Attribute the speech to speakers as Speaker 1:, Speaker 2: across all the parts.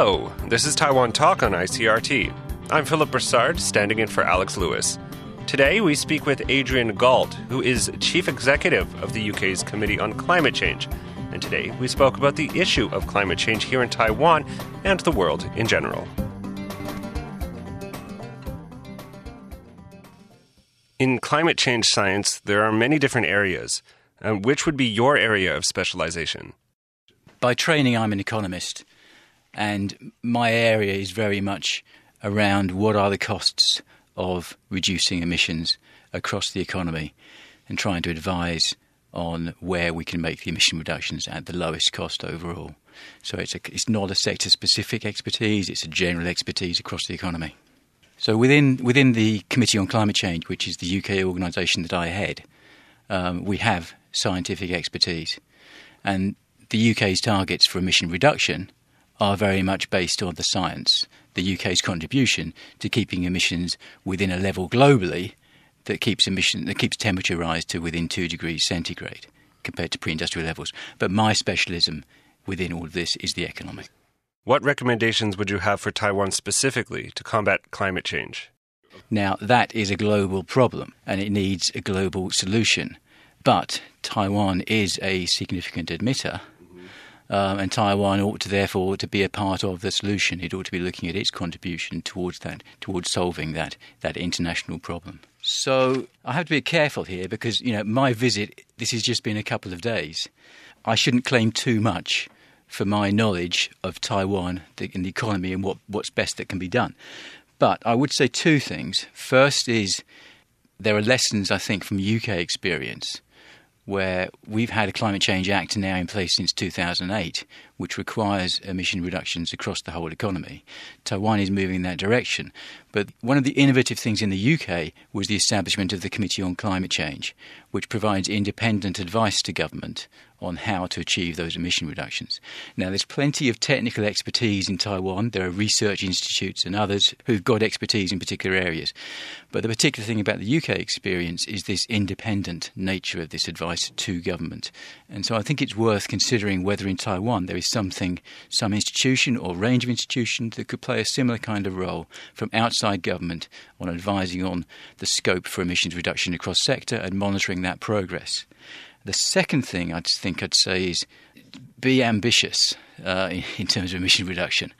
Speaker 1: Hello, this is Taiwan Talk on ICRT. I'm Philip Broussard, standing in for Alex Lewis. Today we speak with Adrian Gault, who is Chief Executive of the UK's Committee on Climate Change. And today we spoke about the issue of climate change here in Taiwan and the world in general. In climate change science, there are many different areas. Um, which would be your area of specialization?
Speaker 2: By training, I'm an economist, and my area is very much around what are the costs of reducing emissions across the economy and trying to advise on where we can make the emission reductions at the lowest cost overall. So it's, a, it's not a sector specific expertise, it's a general expertise across the economy. So within, within the Committee on Climate Change, which is the UK organisation that I head, um, we have scientific expertise. And the UK's targets for emission reduction are very much based on the science, the UK's contribution to keeping emissions within a level globally that keeps emission that keeps temperature rise to within two degrees centigrade compared to pre-industrial levels. But my specialism within all of this is the economic.
Speaker 1: What recommendations would you have for Taiwan specifically to combat climate change?
Speaker 2: Now, that is a global problem and it needs a global solution. But Taiwan is a significant emitter. Um, and Taiwan ought to therefore to be a part of the solution. It ought to be looking at its contribution towards that, towards solving that that international problem. So I have to be careful here because you know my visit. This has just been a couple of days. I shouldn't claim too much for my knowledge of Taiwan in the economy and what, what's best that can be done. But I would say two things. First is there are lessons I think from UK experience where we've had a Climate Change Act now in place since 2008, which requires emission reductions across the whole economy. Taiwan is moving in that direction. But one of the innovative things in the UK was the establishment of the Committee on Climate Change, which provides independent advice to government on how to achieve those emission reductions. Now, there's plenty of technical expertise in Taiwan. There are research institutes and others who've got expertise in particular areas. But the particular thing about the UK experience is this independent nature of this advice to government. And so I think it's worth considering whether in Taiwan there is something, some institution or range of institutions that could play a similar kind of role from outside government on advising on the scope for emissions reduction across sector and monitoring that progress. The second thing I think I'd say is be ambitious uh, in terms of emission reduction.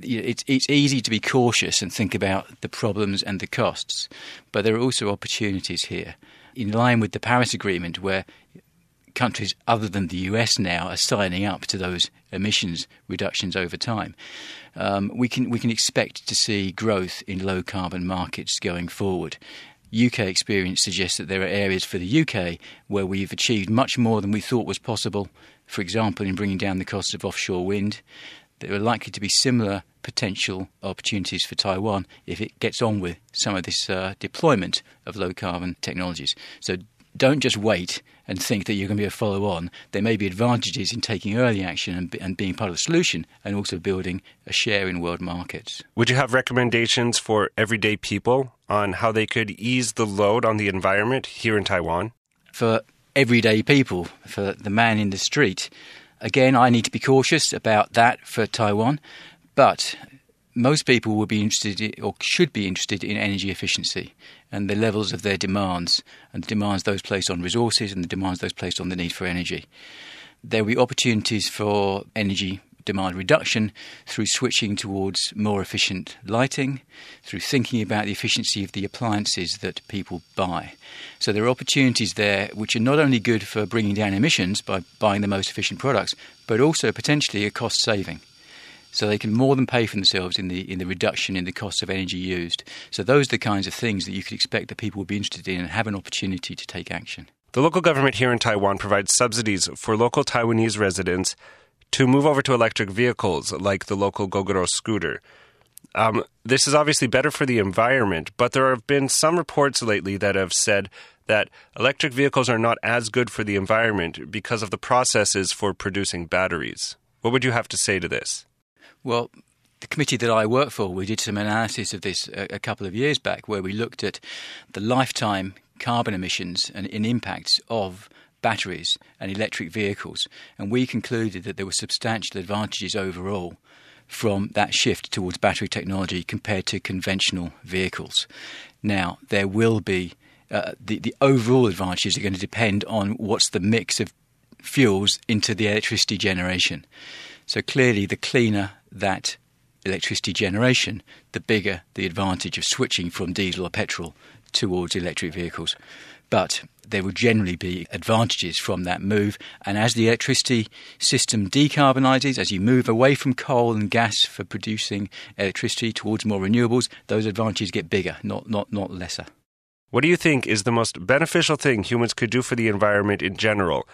Speaker 2: It's, it's easy to be cautious and think about the problems and the costs, but there are also opportunities here. In line with the Paris Agreement, where countries other than the US now are signing up to those emissions reductions over time. Um, we can we can expect to see growth in low carbon markets going forward. UK experience suggests that there are areas for the UK where we've achieved much more than we thought was possible. For example, in bringing down the costs of offshore wind, there are likely to be similar potential opportunities for Taiwan if it gets on with some of this uh, deployment of low carbon technologies. So don't just wait and think that you're going to be a follow on. There may be advantages in taking early action and, and, being part of the solution and also building a share in world markets.
Speaker 1: Would you have recommendations for everyday people on how they could ease the load on the environment here in Taiwan?
Speaker 2: For everyday people, for the man in the street, again, I need to be cautious about that for Taiwan, but most people will be interested in, or should be interested in energy efficiency and the levels of their demands and the demands those placed on resources and the demands those placed on the need for energy. There will be opportunities for energy demand reduction through switching towards more efficient lighting, through thinking about the efficiency of the appliances that people buy. So there are opportunities there which are not only good for bringing down emissions by buying the most efficient products, but also potentially a cost saving so they can more than pay for themselves in the in the reduction in the cost of energy used. So those are the kinds of things that you could expect that people will be interested in and have an opportunity to take action.
Speaker 1: The local government here in Taiwan provides subsidies for local Taiwanese residents to move over to electric vehicles like the local Gogoro scooter. Um, this is obviously better for the environment, but there have been some reports lately that have said that electric vehicles are not as good for the environment because of the processes for producing batteries. What would you have to say to this?
Speaker 2: Well, the committee that I work for, we did some analysis of this a, a couple of years back where we looked at the lifetime carbon emissions and, and impacts of batteries and electric vehicles, and we concluded that there were substantial advantages overall from that shift towards battery technology compared to conventional vehicles. Now, there will be uh, the, the overall advantages are going to depend on what's the mix of fuels into the electricity generation. So clearly, the cleaner that electricity generation, the bigger the advantage of switching from diesel or petrol towards electric vehicles. But there will generally be advantages from that move. And as the electricity system decarbonises, as you move away from coal and gas for producing electricity towards more renewables, those advantages get bigger, not, not, not lesser.
Speaker 1: What do you think is the most beneficial thing humans could do for the environment in general,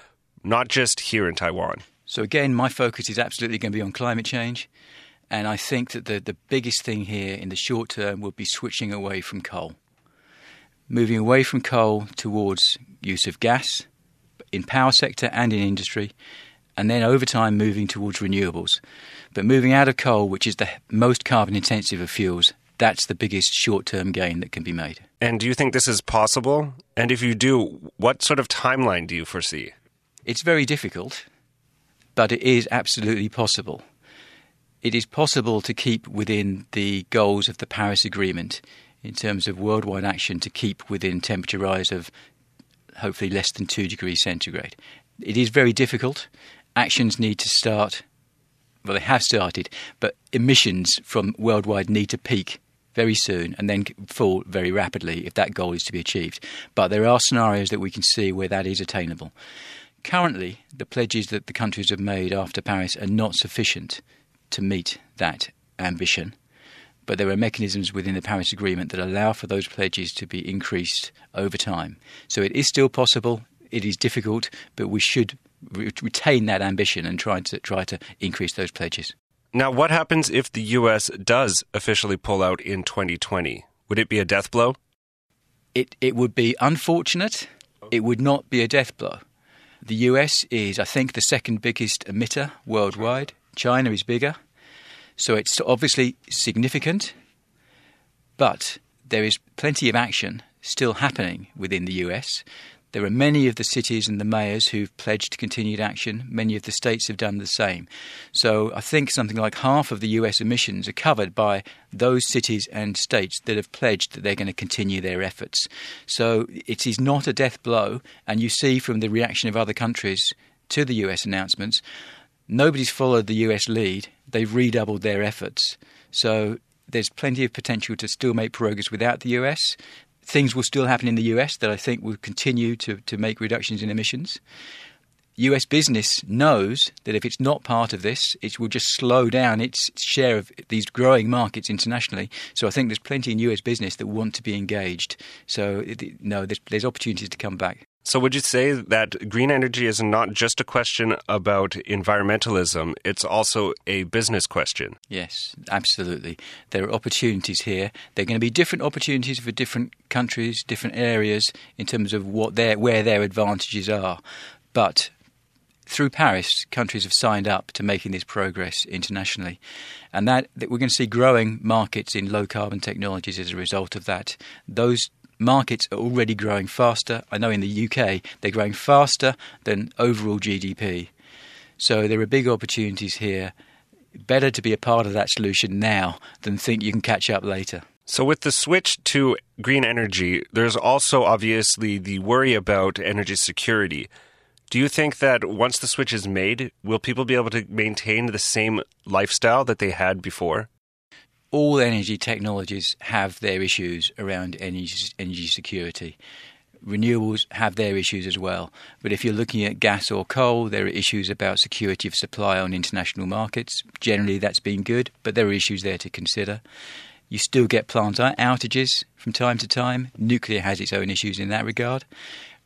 Speaker 1: not just here in Taiwan?
Speaker 2: So, again, my focus is absolutely going to be on climate change. And I think that the, the biggest thing here in the short term will be switching away from coal. Moving away from coal towards use of gas in power sector and in industry, and then over time moving towards renewables. But moving out of coal, which is the most carbon intensive of fuels, that's the biggest short term gain that can be made.
Speaker 1: And do you think this is possible? And if you do, what sort of timeline do you foresee?
Speaker 2: It's very difficult, but it is absolutely possible it is possible to keep within the goals of the Paris Agreement in terms of worldwide action to keep within temperature rise of hopefully less than 2 degrees centigrade. It is very difficult. Actions need to start, well, they have started, but emissions from worldwide need to peak very soon and then fall very rapidly if that goal is to be achieved. But there are scenarios that we can see where that is attainable. Currently, the pledges that the countries have made after Paris are not sufficient to meet that ambition. But there are mechanisms within the Paris Agreement that allow for those pledges to be increased over time. So it is still possible. It is difficult, but we should re- retain that ambition and try to try to increase those pledges.
Speaker 1: Now, what happens if the U.S. does officially pull out in 2020? Would it be a death blow?
Speaker 2: It it would be unfortunate. It would not be a death blow. The US is, I think, the second biggest emitter worldwide. China is bigger, so it's obviously significant, but there is plenty of action still happening within the US. There are many of the cities and the mayors who've pledged continued action. Many of the states have done the same. So I think something like half of the US emissions are covered by those cities and states that have pledged that they're going to continue their efforts. So it is not a death blow, and you see from the reaction of other countries to the US announcements nobody's followed the US lead. They've redoubled their efforts. So there's plenty of potential to still make progress without the US. Things will still happen in the US that I think will continue to, to make reductions in emissions. US business knows that if it's not part of this, it will just slow down its share of these growing markets internationally. So I think there's plenty in US business that want to be engaged. So no, there's, there's opportunities to come back.
Speaker 1: So, would you say that green energy is not just a question about environmentalism, it's also a business question?
Speaker 2: Yes, absolutely. There are opportunities here. There are going to be different opportunities for different countries, different areas in terms of what their, where their advantages are. But through Paris, countries have signed up to making this progress internationally. And that, that we're going to see growing markets in low carbon technologies as a result of that. Those markets are already growing faster. I know in the UK they're growing faster than overall GDP. So there are big opportunities here. Better to be a part of that solution now than think you can catch up later.
Speaker 1: So, with the switch to green energy, there's also obviously the worry about energy security. Do you think that once the switch is made, will people be able to maintain the same lifestyle that they had before?
Speaker 2: All energy technologies have their issues around energy, energy security. Renewables have their issues as well. But if you're looking at gas or coal, there are issues about security of supply on international markets. Generally, that's been good, but there are issues there to consider. You still get plant outages from time to time. Nuclear has its own issues in that regard.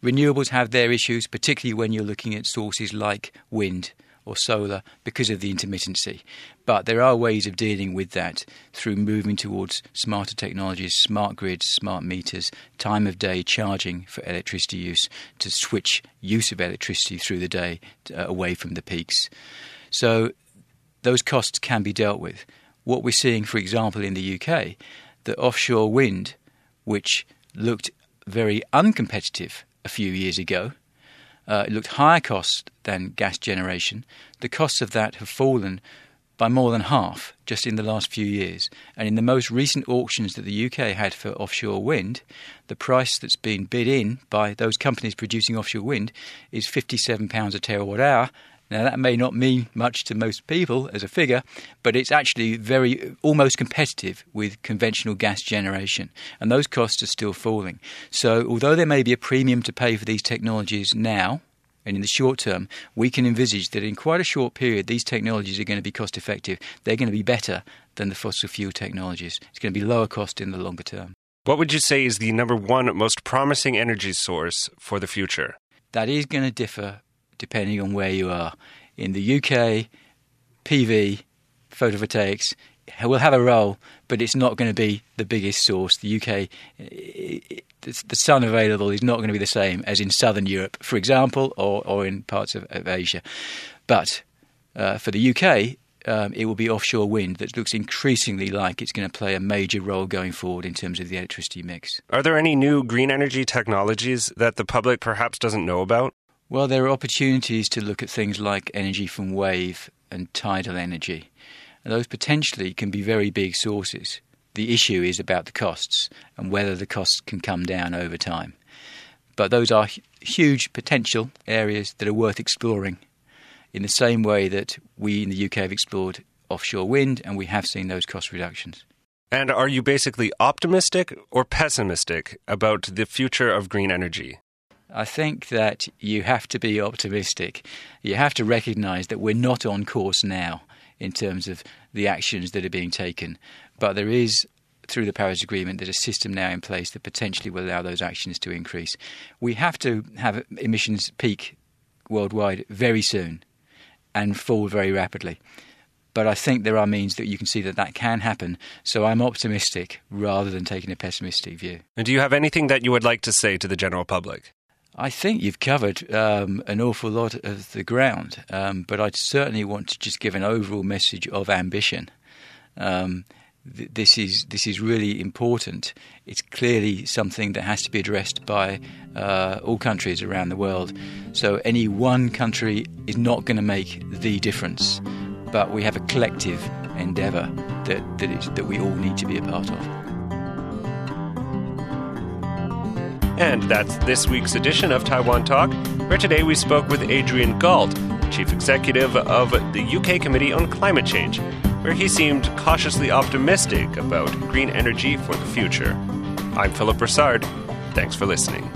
Speaker 2: Renewables have their issues, particularly when you're looking at sources like wind or solar because of the intermittency. But there are ways of dealing with that through moving towards smarter technologies, smart grids, smart meters, time of day charging for electricity use to switch use of electricity through the day uh, away from the peaks. So those costs can be dealt with. What we're seeing, for example, in the UK, the offshore wind, which looked very uncompetitive a few years ago, uh, it looked higher cost than gas generation. The costs of that have fallen by more than half just in the last few years. And in the most recent auctions that the UK had for offshore wind, the price that's been bid in by those companies producing offshore wind is £57 a terawatt hour. Now, that may not mean much to most people as a figure, but it's actually very almost competitive with conventional gas generation, and those costs are still falling. So, although there may be a premium to pay for these technologies now, and in the short term, we can envisage that in quite a short period, these technologies are going to be cost effective. They're going to be better than the fossil fuel technologies. It's going to be lower cost in the longer term.
Speaker 1: What would you say is the number one most promising energy source for the future?
Speaker 2: That is going to differ depending on where you are. In the UK, PV, photovoltaics, will have a role, but it's not going to be the biggest source. The UK, the sun available is not going to be the same as in southern Europe, for example, or, or in parts of, of Asia. But uh, for the UK, um, it will be offshore wind that looks increasingly like it's going to play a major role going forward in terms of the electricity mix.
Speaker 1: Are there any new green energy technologies that the public perhaps doesn't know about?
Speaker 2: Well, there are opportunities to look at things like energy from wave and tidal energy. And those potentially can be very big sources. The issue is about the costs and whether the costs can come down over time. But those are huge potential areas that are worth exploring in the same way that we in the UK have explored offshore wind and we have seen those cost reductions.
Speaker 1: And are you basically optimistic or pessimistic about the future of green energy?
Speaker 2: I think that you have to be optimistic. You have to recognize that we're not on course now in terms of the actions that are being taken. But there is, through the Paris Agreement, there's a system now in place that potentially will allow those actions to increase. We have to have emissions peak worldwide very soon and fall very rapidly. But I think there are means that you can see that that can happen. So I'm optimistic rather than taking a pessimistic view.
Speaker 1: And do you have anything that you would like to say to the general public?
Speaker 2: I think you've covered um, an awful lot of the ground, um, but I certainly want to just give an overall message of ambition. Um, th- this is this is really important. It's clearly something that has to be addressed by uh, all countries around the world. So any one country is not going to make the difference, but we have a collective endeavour that that, that we all need to be a part of.
Speaker 1: And that's this week's edition of Taiwan Talk, where today we spoke with Adrian Gault, Chief Executive of the UK Committee on Climate Change, where he seemed cautiously optimistic about green energy for the future. I'm Philip Broussard. Thanks for listening.